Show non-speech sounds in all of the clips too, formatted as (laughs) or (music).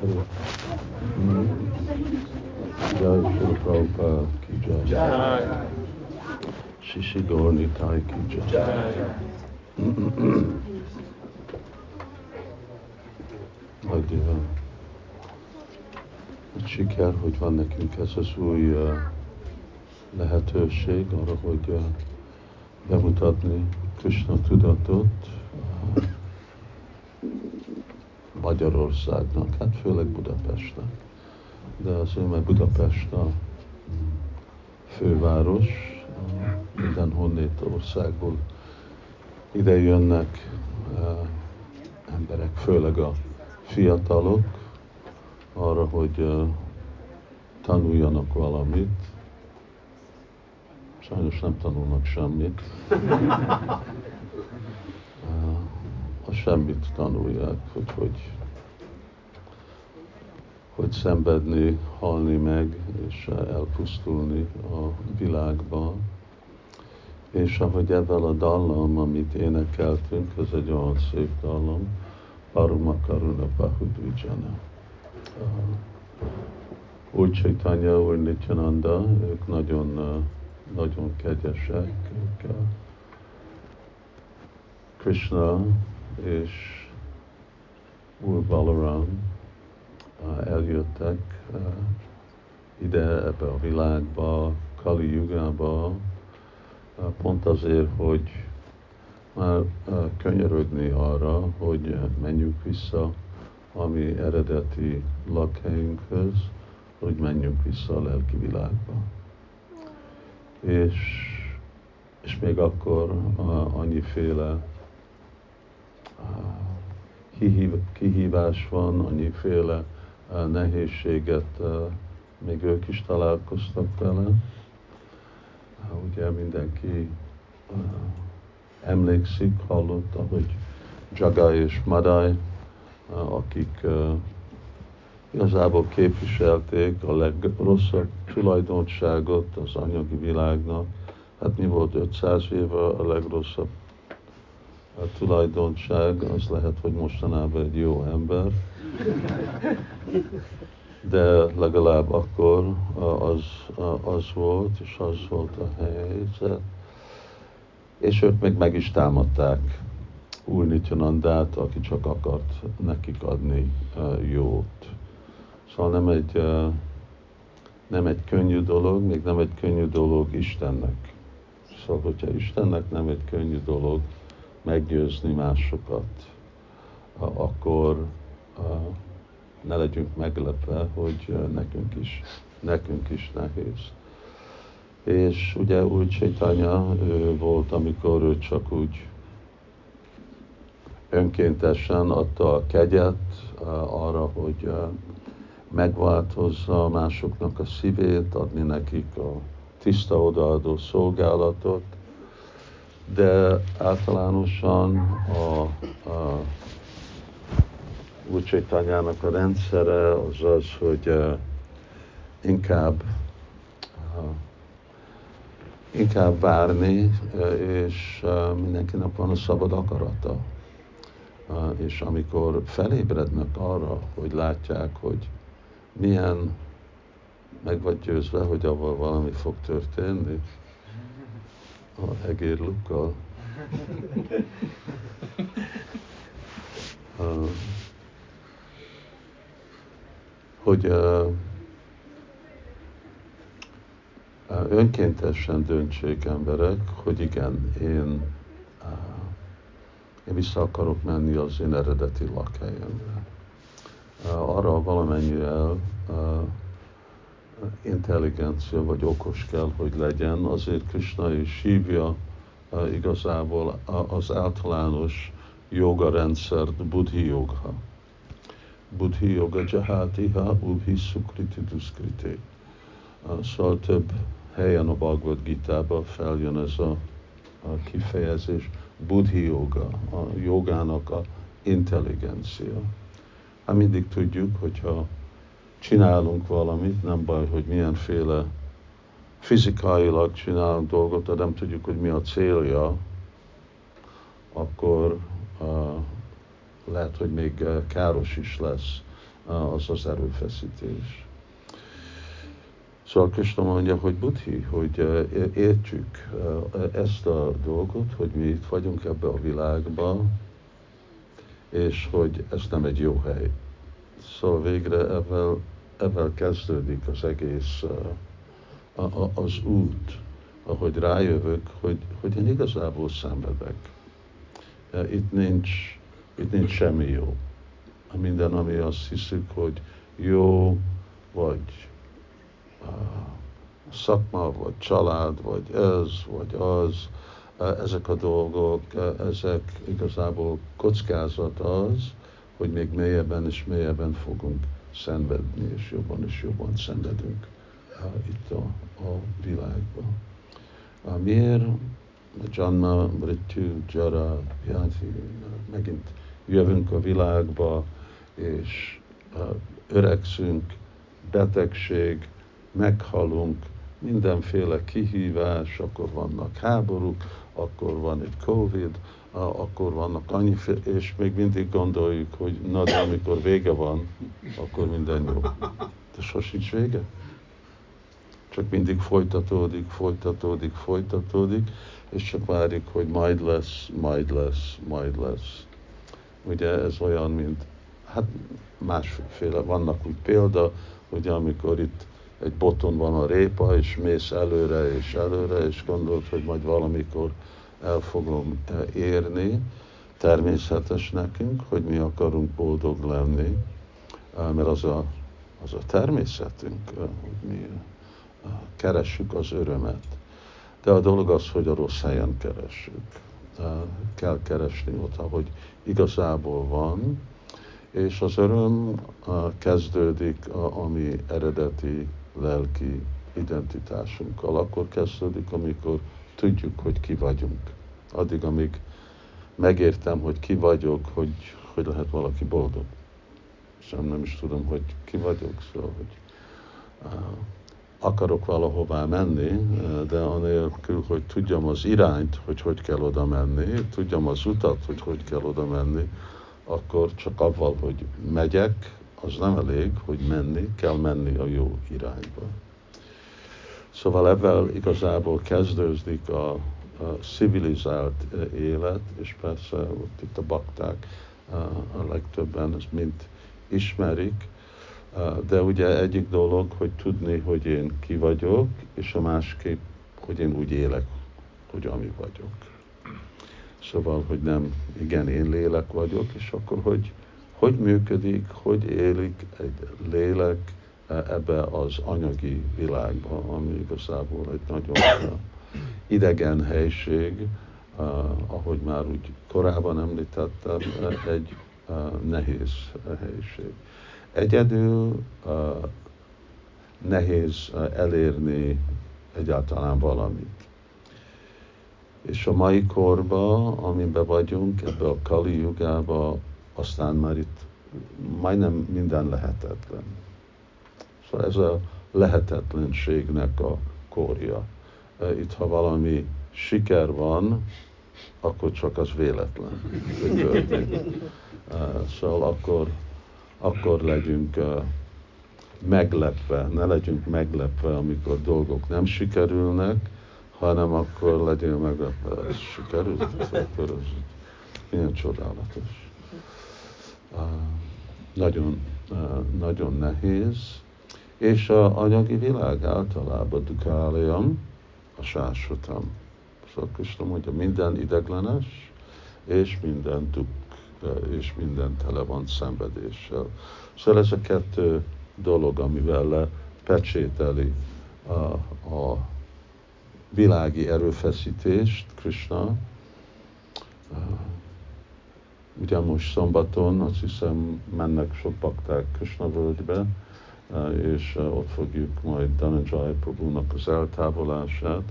Jai Shri Prabhupada ki Jai. Shishi Nitai ki Jai. Hogy siker, hogy van nekünk ez az új uh, lehetőség arra, hogy uh, bemutatni Krishna tudatot Magyarországnak, hát főleg Budapestnek. De azért, mert Budapest a főváros, minden honnét országból ide jönnek uh, emberek, főleg a fiatalok arra, hogy uh, tanuljanak valamit. Sajnos nem tanulnak semmit. Semmit tanulják, hogy, hogy hogy szenvedni, halni meg, és elpusztulni a világba. És ahogy ebben a dallam, amit énekeltünk, ez egy olyan szép dallam, Paruma Karuna Bahudvijana. Úr Chaitanya, Úr Nityananda, ők nagyon, nagyon kegyesek, ők Krishna és Úr Balaram eljöttek ide, ebbe a világba, Kali Yugába, pont azért, hogy már könyörögni arra, hogy menjünk vissza a mi eredeti lakhelyünkhöz, hogy menjünk vissza a lelki világba. És, és még akkor annyiféle kihívás van, annyiféle nehézséget még ők is találkoztak vele. Ugye mindenki emlékszik, hallotta, hogy Jagai és Madai, akik igazából képviselték a legrosszabb tulajdonságot az anyagi világnak. Hát mi volt 500 éve a legrosszabb a tulajdonság, az lehet, hogy mostanában egy jó ember, de legalább akkor az, az volt, és az volt a helyzet. És ők még meg is támadták Úr Nityanandát, aki csak akart nekik adni jót. Szóval nem egy, nem egy könnyű dolog, még nem egy könnyű dolog Istennek. Szóval, hogyha Istennek nem egy könnyű dolog meggyőzni másokat, akkor ne legyünk meglepve, hogy nekünk is, nekünk is nehéz. És ugye úgy Csaitanya ő volt, amikor ő csak úgy önkéntesen adta a kegyet arra, hogy megváltozza másoknak a szívét, adni nekik a tiszta odaadó szolgálatot, de általánosan a, a Úrcsaitanyának a rendszere az az, hogy uh, inkább uh, inkább várni, uh, és uh, mindenkinek van a szabad akarata. Uh, és amikor felébrednek arra, hogy látják, hogy milyen meg vagy győzve, hogy avval valami fog történni, a egérlukkal. Uh, (laughs) hogy uh, önkéntesen döntsék emberek, hogy igen, én, én vissza akarok menni az én eredeti lakhelyemre. Arra valamennyire intelligencia vagy okos kell, hogy legyen, azért Krishna is hívja uh, igazából az általános joga rendszert buddhi joga buddhi yoga jahatiha ubhi sukriti duskriti. Szóval több helyen a Bhagavad gita feljön ez a, a kifejezés, buddhi yoga, a jogának a intelligencia. Hát mindig tudjuk, hogyha csinálunk valamit, nem baj, hogy milyenféle fizikailag csinálunk dolgot, de nem tudjuk, hogy mi a célja, akkor uh, lehet, hogy még káros is lesz az az erőfeszítés. Szóval Krishna mondja, hogy buddhi, hogy értsük ezt a dolgot, hogy mi itt vagyunk ebbe a világba, és hogy ez nem egy jó hely. Szóval végre ebben, ebben kezdődik az egész az út, ahogy rájövök, hogy, hogy én igazából szenvedek. Itt nincs, itt nincs semmi jó. Minden, ami azt hiszük, hogy jó, vagy szakma, vagy család, vagy ez, vagy az, ezek a dolgok, ezek igazából kockázat az, hogy még mélyebben és mélyebben fogunk szenvedni, és jobban és jobban szenvedünk itt a, a világban. Miért? Janma, Mrityu, Jara, Vyati, megint jövünk a világba, és öregszünk, betegség, meghalunk, mindenféle kihívás, akkor vannak háborúk, akkor van egy Covid, akkor vannak annyi, és még mindig gondoljuk, hogy na de amikor vége van, akkor minden jó. De sosincs vége. Csak mindig folytatódik, folytatódik, folytatódik, és csak várjuk, hogy majd lesz, majd lesz, majd lesz. Ugye ez olyan, mint, hát másféle, vannak úgy példa, ugye amikor itt egy boton van a répa, és mész előre és előre, és gondolod, hogy majd valamikor el fogom eh, érni. Természetes nekünk, hogy mi akarunk boldog lenni, eh, mert az a, az a természetünk, eh, hogy mi keressük az örömet. De a dolog az, hogy a rossz helyen keressük. Kell keresni ott, hogy igazából van, és az öröm kezdődik a, ami eredeti lelki identitásunkkal. Akkor kezdődik, amikor tudjuk, hogy ki vagyunk. Addig, amíg megértem, hogy ki vagyok, hogy, hogy lehet valaki boldog. Sem nem is tudom, hogy ki vagyok, szóval, hogy uh, akarok valahová menni, de anélkül, hogy tudjam az irányt, hogy hogy kell oda menni, tudjam az utat, hogy hogy kell oda menni, akkor csak avval, hogy megyek, az nem elég, hogy menni, kell menni a jó irányba. Szóval ebben igazából kezdődik a, a civilizált e, élet, és persze ott itt a bakták a, a legtöbben ezt mind ismerik, de ugye egyik dolog, hogy tudni, hogy én ki vagyok, és a másképp, hogy én úgy élek, hogy ami vagyok. Szóval, hogy nem, igen, én lélek vagyok, és akkor, hogy hogy működik, hogy élik egy lélek ebbe az anyagi világba, ami igazából egy nagyon idegen helység, ahogy már úgy korábban említettem, egy nehéz helység. Egyedül nehéz elérni egyáltalán valamit. És a mai korban, amiben vagyunk, ebbe a Kali Yugába, aztán már itt majdnem minden lehetetlen. Szóval ez a lehetetlenségnek a korja. Itt, ha valami siker van, akkor csak az véletlen, történik. Szóval akkor, akkor legyünk meglepve, ne legyünk meglepve, amikor dolgok nem sikerülnek, hanem akkor legyél meglepve, ez sikerült, akkor ez milyen csodálatos nagyon, nagyon nehéz, és a anyagi világ általában dukáliam, a sásvatam. Szóval Krishna mondja, minden ideglenes, és minden duk, és minden tele van szenvedéssel. Szóval ez a kettő dolog, amivel lepecsételi a, a világi erőfeszítést Krishna, Ugye most szombaton azt hiszem mennek sok bakták Krishna völgybe, és eh, ott fogjuk majd Dhananjay Prabhu-nak az eltávolását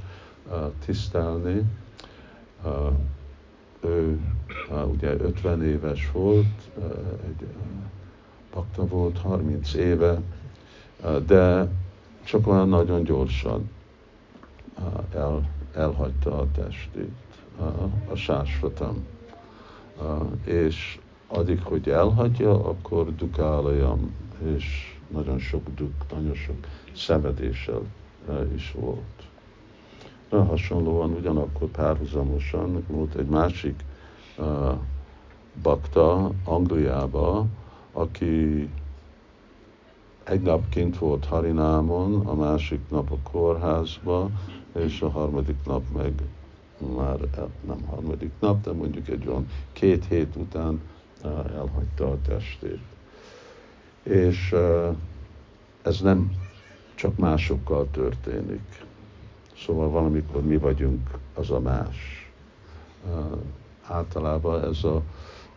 eh, tisztelni. Ő ugye 50 éves volt, egy bakta volt 30 éve, de csak olyan nagyon gyorsan el, elhagyta a testét, a sásvatam és addig, hogy elhagyja, akkor dukálayam, és nagyon sok duk, nagyon sok szenvedéssel is volt. De hasonlóan ugyanakkor párhuzamosan volt egy másik uh, bakta Angliába, aki egy nap kint volt Harinámon, a másik nap a kórházba, és a harmadik nap meg már nem harmadik nap, de mondjuk egy olyan két hét után elhagyta a testét. És ez nem csak másokkal történik. Szóval valamikor mi vagyunk az a más. Általában ez a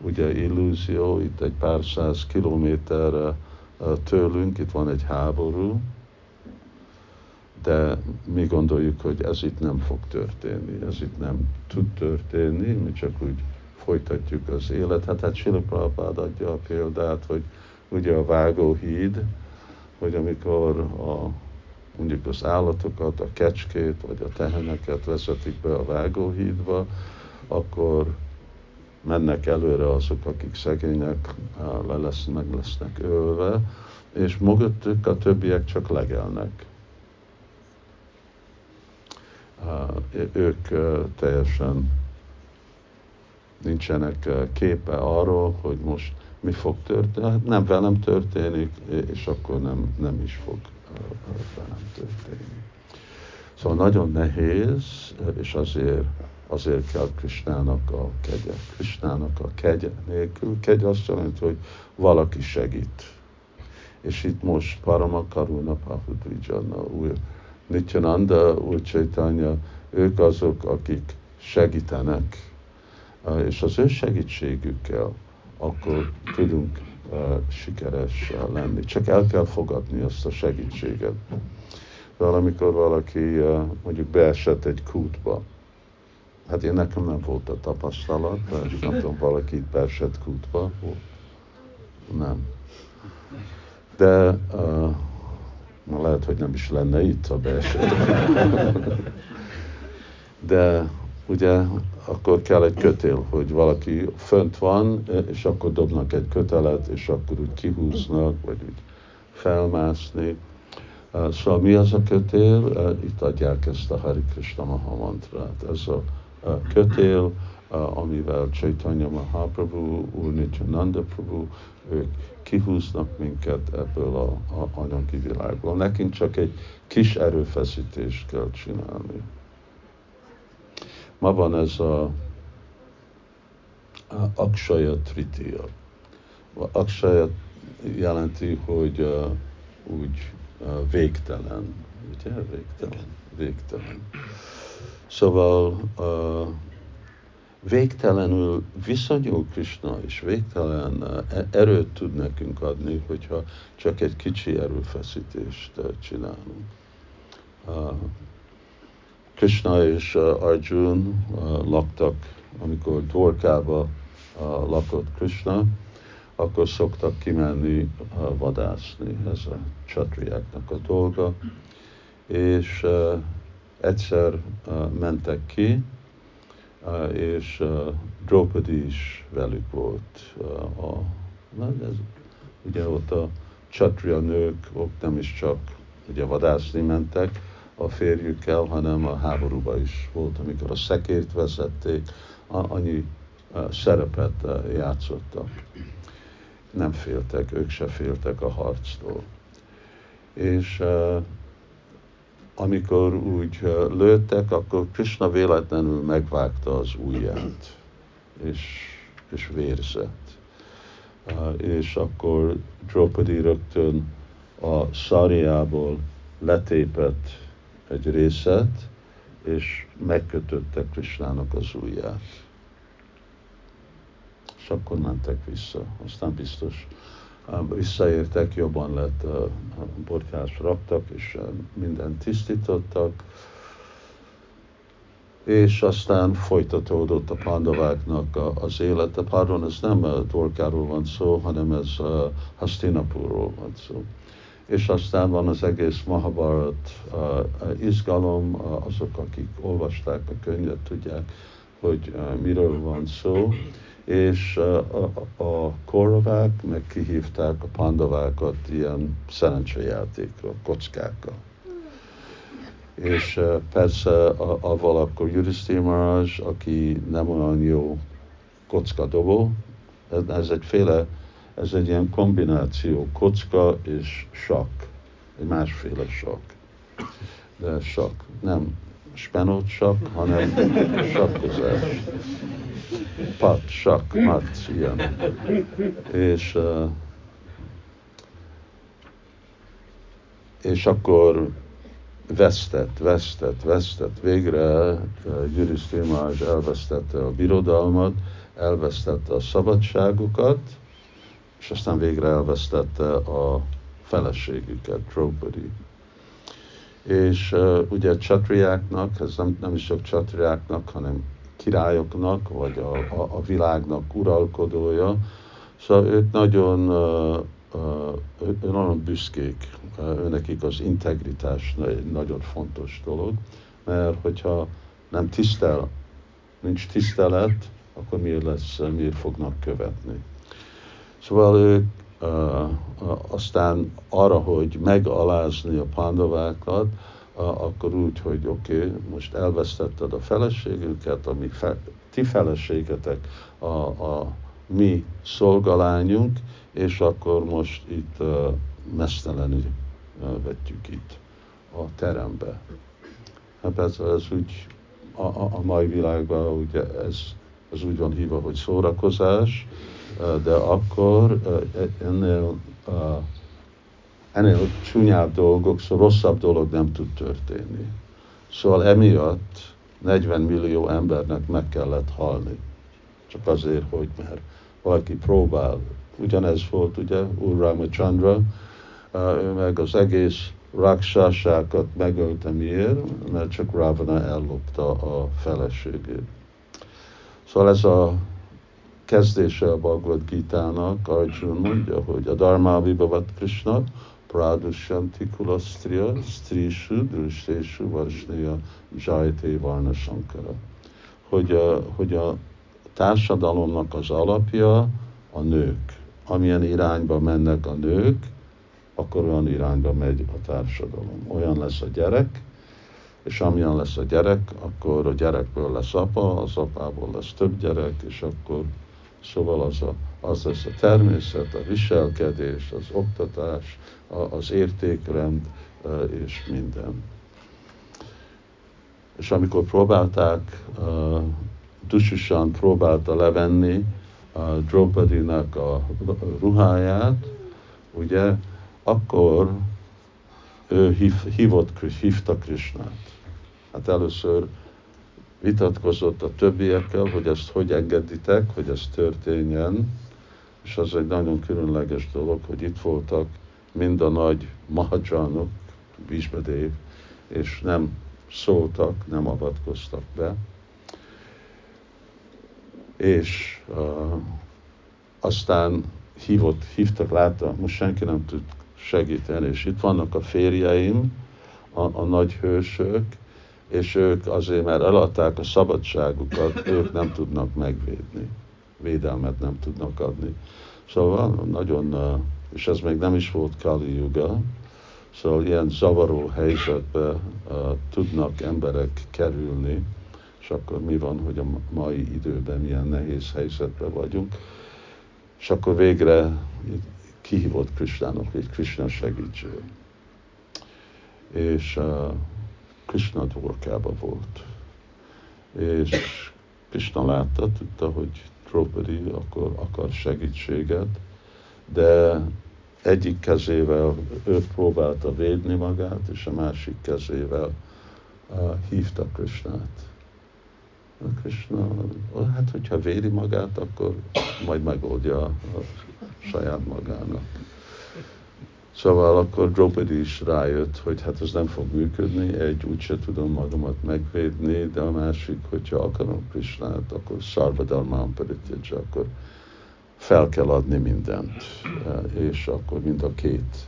ugye illúzió, itt egy pár száz kilométerre tőlünk, itt van egy háború, de mi gondoljuk, hogy ez itt nem fog történni, ez itt nem tud történni, mi csak úgy folytatjuk az életet. Hát Sila Prabhupád adja a példát, hogy ugye a vágóhíd, hogy amikor a, mondjuk az állatokat, a kecskét vagy a teheneket vezetik be a vágóhídba, akkor mennek előre azok, akik szegények, le lesz, meg lesznek ölve, és mögöttük a többiek csak legelnek. Ők teljesen nincsenek képe arról, hogy most mi fog történni. Hát nem velem történik, és akkor nem, nem is fog velem történni. Szóval nagyon nehéz, és azért azért kell Krisnának a kegye. Krisnának a kegye nélkül. Kegy azt jelenti, hogy valaki segít. És itt most Parama Karuna Pahudvijanna, új Nityananda, új Chaitanya, ők azok, akik segítenek, és az ő segítségükkel akkor tudunk sikeres lenni. Csak el kell fogadni azt a segítséget. Valamikor valaki mondjuk beesett egy kútba, Hát én nekem nem volt a tapasztalat, de nem tudom, valaki itt beesett kútba. Nem. De uh, lehet, hogy nem is lenne itt, ha beesett. (laughs) De ugye akkor kell egy kötél, hogy valaki fönt van, és akkor dobnak egy kötelet, és akkor úgy kihúznak, vagy úgy felmászni. Szóval mi az a kötél? Itt adják ezt a Hari Krishna Maha mantrát. Ez a kötél, amivel Chaitanya Mahaprabhu, Úr Nityananda Prabhu, ők kihúznak minket ebből a, a anyagi világból. Nekünk csak egy kis erőfeszítést kell csinálni. Ma van ez a, a Akshaya Tritiya. Akshaya jelenti, hogy uh, úgy uh, végtelen, ugye? Végtelen, végtelen. Szóval uh, végtelenül viszonyul Krishna, és végtelen uh, erőt tud nekünk adni, hogyha csak egy kicsi erőfeszítést csinálunk. Krishna és uh, Arjun uh, laktak, amikor Dvorkába uh, lakott Krishna, akkor szoktak kimenni vadászni, ez a csatriáknak a dolga, és egyszer mentek ki, és Draupadi is velük volt. A, ez, ugye ott a csatria nők, ott nem is csak ugye vadászni mentek a férjükkel, hanem a háborúba is volt, amikor a szekért vezették, annyi szerepet uh, játszottak. Nem féltek, ők se féltek a harctól. És uh, amikor úgy lőttek, akkor Krishna véletlenül megvágta az ujját, és, és vérzett. És akkor Draupadi rögtön a szariából letépett egy részet, és megkötötte Krishnának az ujját. És akkor mentek vissza. Aztán biztos visszaértek, jobban lett bortyás raktak, és mindent tisztítottak, és aztán folytatódott a pandaváknak az élete. Pardon, ez nem Dorkáról van szó, hanem ez Hastinapurról van szó. És aztán van az egész Mahabharat izgalom, azok, akik olvasták a könyvet, tudják, hogy miről van szó, és a, a, korovák meg kihívták a pandavákat ilyen szerencsejátékra, kockákkal. És persze avval akkor Yudhiszthira Maharaj, aki nem olyan jó kockadobó, ez egyféle, ez egy ilyen kombináció, kocka és sakk, egy másféle sakk. De sakk, nem spenót sakk, hanem sakkozás. Pat, sakk, mat, ilyen. És, és akkor vesztett, vesztett, vesztett. Végre Gyűrűs Tilmás elvesztette a birodalmat, elvesztette a szabadságukat, és aztán végre elvesztette a feleségüket, Draupadi. És uh, ugye csatriáknak, ez nem, nem is csak csatriáknak, hanem királyoknak, vagy a, a, a világnak uralkodója, szóval ők nagyon, uh, uh, nagyon büszkék, uh, nekik az integritás egy nagyon fontos dolog, mert hogyha nem tisztel, nincs tisztelet, akkor miért lesz, miért fognak követni. Szóval ők aztán arra, hogy megalázni a pandavákat, akkor úgy, hogy oké, okay, most elvesztetted a feleségüket, ami fe, ti feleségetek a, a mi szolgalányunk, és akkor most itt uh, mesztelenül uh, vetjük itt a terembe. Hát persze ez úgy a, a, a mai világban ugye ez az úgy van hívva, hogy szórakozás, de akkor ennél, ennél csúnyább dolgok, szóval rosszabb dolog nem tud történni. Szóval emiatt 40 millió embernek meg kellett halni. Csak azért, hogy mert valaki próbál. Ugyanez volt ugye Úr Ramachandra, ő meg az egész raksásákat megölte miért? Mert csak Ravana ellopta a feleségét. Szóval ez a kezdése a Bhagavad Gita-nak, Arjun mondja, hogy a Dharma Vibhavat Krishna, Pradushanti Kulastria, Strishu, Drushteshu, Varsneya, Jayate Varna Shankara. Hogy a, hogy a társadalomnak az alapja a nők. Amilyen irányba mennek a nők, akkor olyan irányba megy a társadalom. Olyan lesz a gyerek, és amilyen lesz a gyerek, akkor a gyerekből lesz apa, az apából lesz több gyerek, és akkor szóval az, a, az lesz a természet, a viselkedés, az oktatás, a, az értékrend és minden. És amikor próbálták, Dususan próbálta levenni a Draupadi-nak a ruháját, ugye, akkor ő hív, hívott, hívta Krishnát. Hát először vitatkozott a többiekkel, hogy ezt hogy engeditek, hogy ez történjen, és az egy nagyon különleges dolog, hogy itt voltak mind a nagy mahadzsánok, Bísbedév, és nem szóltak, nem avatkoztak be. És uh, aztán hívott, hívtak, látta, most senki nem tud segíteni, és itt vannak a férjeim, a, a nagy hősök, és ők azért, mert eladták a szabadságukat, ők nem tudnak megvédni, védelmet nem tudnak adni. Szóval nagyon, és ez még nem is volt Kali Yuga, szóval ilyen zavaró helyzetbe tudnak emberek kerülni, és akkor mi van, hogy a mai időben milyen nehéz helyzetben vagyunk, és akkor végre kihívott Kristának, hogy Krishna segítség. És uh, Krishna dvorkába volt. És Krishna látta, tudta, hogy Draupadi akkor akar segítséget, de egyik kezével ő próbálta védni magát, és a másik kezével uh, hívta Krishnát. Krishna, hát hogyha védi magát, akkor majd megoldja a saját magának. Szóval akkor Draupadi is rájött, hogy hát ez nem fog működni, egy úgyse tudom magamat megvédni, de a másik, hogyha akarom Krishnát, akkor Sarvadharmán Parityaja, akkor fel kell adni mindent, és akkor mind a két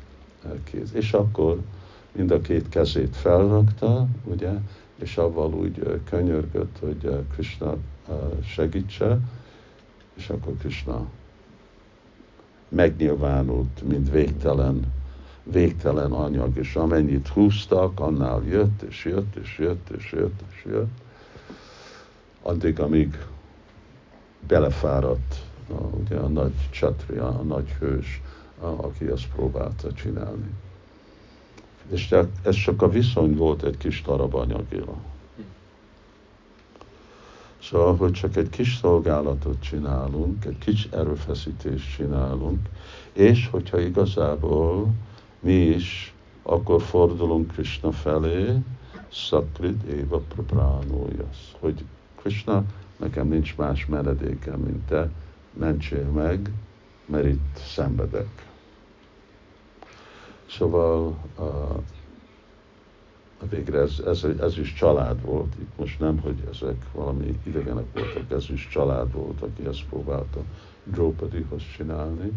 kéz. És akkor mind a két kezét felrakta, ugye, és avval úgy könyörgött, hogy Krishna segítse, és akkor Krishna megnyilvánult, mint végtelen, végtelen anyag, és amennyit húztak, annál jött, és jött, és jött, és jött, és jött, addig, amíg belefáradt a, ugye a nagy csatria, a nagy hős, a, aki azt próbálta csinálni. És ez csak a viszony volt egy kis darab anyagéra. Szóval, hogy csak egy kis szolgálatot csinálunk, egy kis erőfeszítést csinálunk, és hogyha igazából mi is akkor fordulunk Krishna felé, Sakrit Éva Prabhánójasz, hogy Krishna, nekem nincs más menedékem, mint te, mentsél meg, mert itt szenvedek. Szóval uh, végre ez, ez, ez is család volt, itt most nem, hogy ezek valami idegenek voltak, ez is család volt, aki ezt próbálta Draupadihoz csinálni.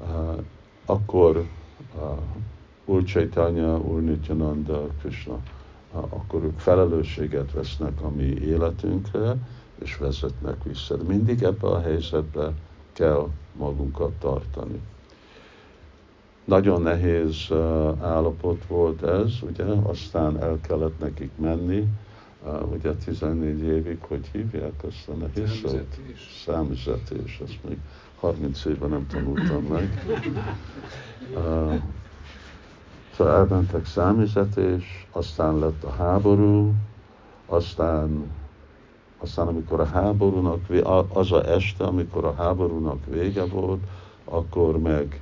Uh, akkor uh, Úr Chaitanya, Úr Nityananda, Krishna, uh, akkor ők felelősséget vesznek a mi életünkre, és vezetnek vissza. De mindig ebbe a helyzetbe kell magunkat tartani. Nagyon nehéz állapot volt ez, ugye, aztán el kellett nekik menni, ugye 14 évig, hogy hívják azt a nehéz szót? Számüzetés. Ezt még 30 évben nem tanultam meg. (laughs) Szóval elmentek számüzetés, aztán lett a háború, aztán, aztán amikor a háborúnak, az a este, amikor a háborúnak vége volt, akkor meg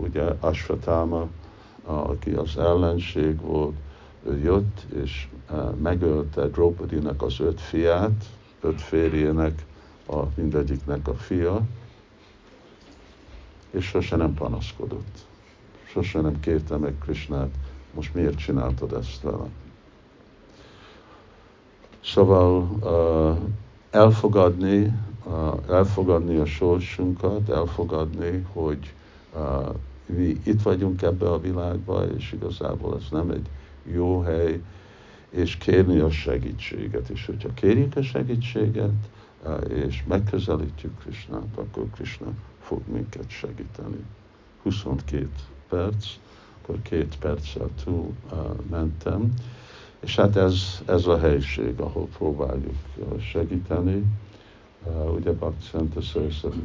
ugye Asvatama, aki az ellenség volt, ő jött és megölte Draupadinak az öt fiát, öt férjének, a, mindegyiknek a fia, és sose nem panaszkodott. Sose nem kérte meg Krishnát, most miért csináltad ezt vele. Szóval uh, elfogadni, elfogadni a sorsunkat, elfogadni, hogy mi itt vagyunk ebbe a világba, és igazából ez nem egy jó hely, és kérni a segítséget. És hogyha kérjük a segítséget, és megközelítjük Krisnát, akkor Krishna fog minket segíteni. 22 perc, akkor két perccel túl mentem, és hát ez, ez a helység, ahol próbáljuk segíteni. Ugye Bhakti Szente Szerszeti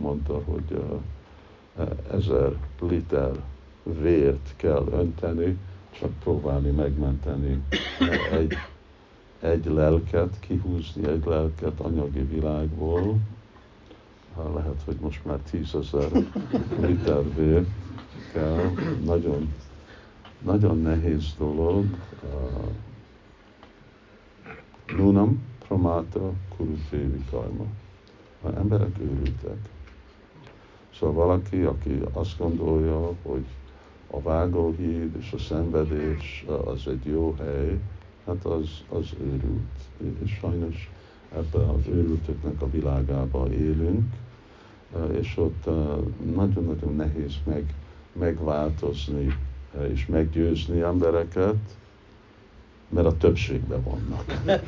mondta, hogy ezer liter vért kell önteni, csak próbálni megmenteni egy, egy lelket, kihúzni egy lelket anyagi világból. Lehet, hogy most már tízezer liter vér kell. Nagyon, nagyon nehéz dolog. Nunam, Pramata, Kurutévi Karma. A emberek őrültek Szóval valaki, aki azt gondolja, hogy a vágóhíd és a szenvedés az egy jó hely, hát az, az őrült. És sajnos ebben az őrültöknek a világában élünk, és ott nagyon-nagyon nehéz meg, megváltozni és meggyőzni embereket, mert a többségben vannak. (laughs)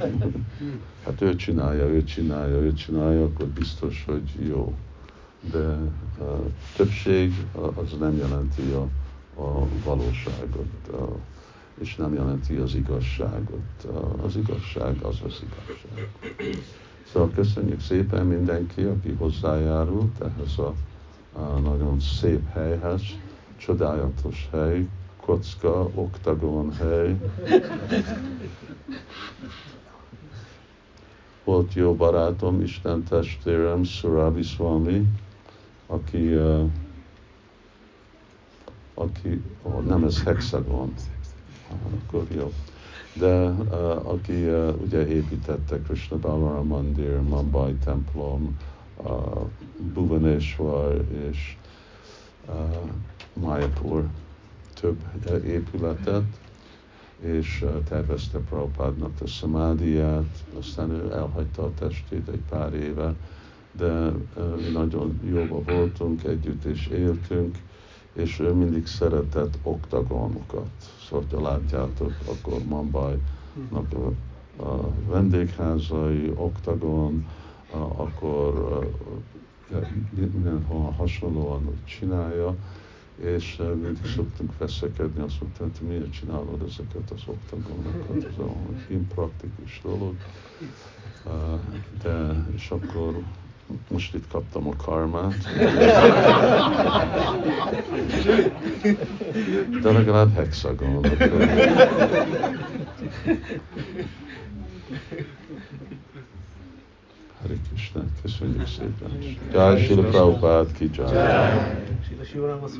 Hát ő csinálja, ő csinálja, ő csinálja, akkor biztos, hogy jó de a többség az nem jelenti a, a valóságot, a, és nem jelenti az igazságot. Az igazság az az igazság. Szóval köszönjük szépen mindenki, aki hozzájárult ehhez a, a nagyon szép helyhez, csodálatos hely, kocka, oktagon hely. Volt jó barátom, Isten testvérem, Surabi Swami, aki, aki oh, nem ez hexagon, akkor jó. De aki ugye építette Krishna Balaram Mandir, Mumbai templom, Bhuvaneshwar és Mayapur több épületet, és tervezte Prabhupádnak a szamádiát, aztán ő elhagyta a testét egy pár éve, de mi nagyon jóba voltunk együtt, és éltünk, és ő mindig szeretett oktagonokat. Szóval, ha látjátok, akkor Mumbai a, a vendégházai, oktagon, akkor mindenhol hasonlóan csinálja, és mindig szoktunk veszekedni, azt mondtam, hogy miért csinálod ezeket az oktagonokat, ez a impraktikus dolog. De, és akkor most itt kaptam a karmát. De legalább hexagon. Hare Krishna, köszönjük szépen. Jai Sila Prabhupád ki jai.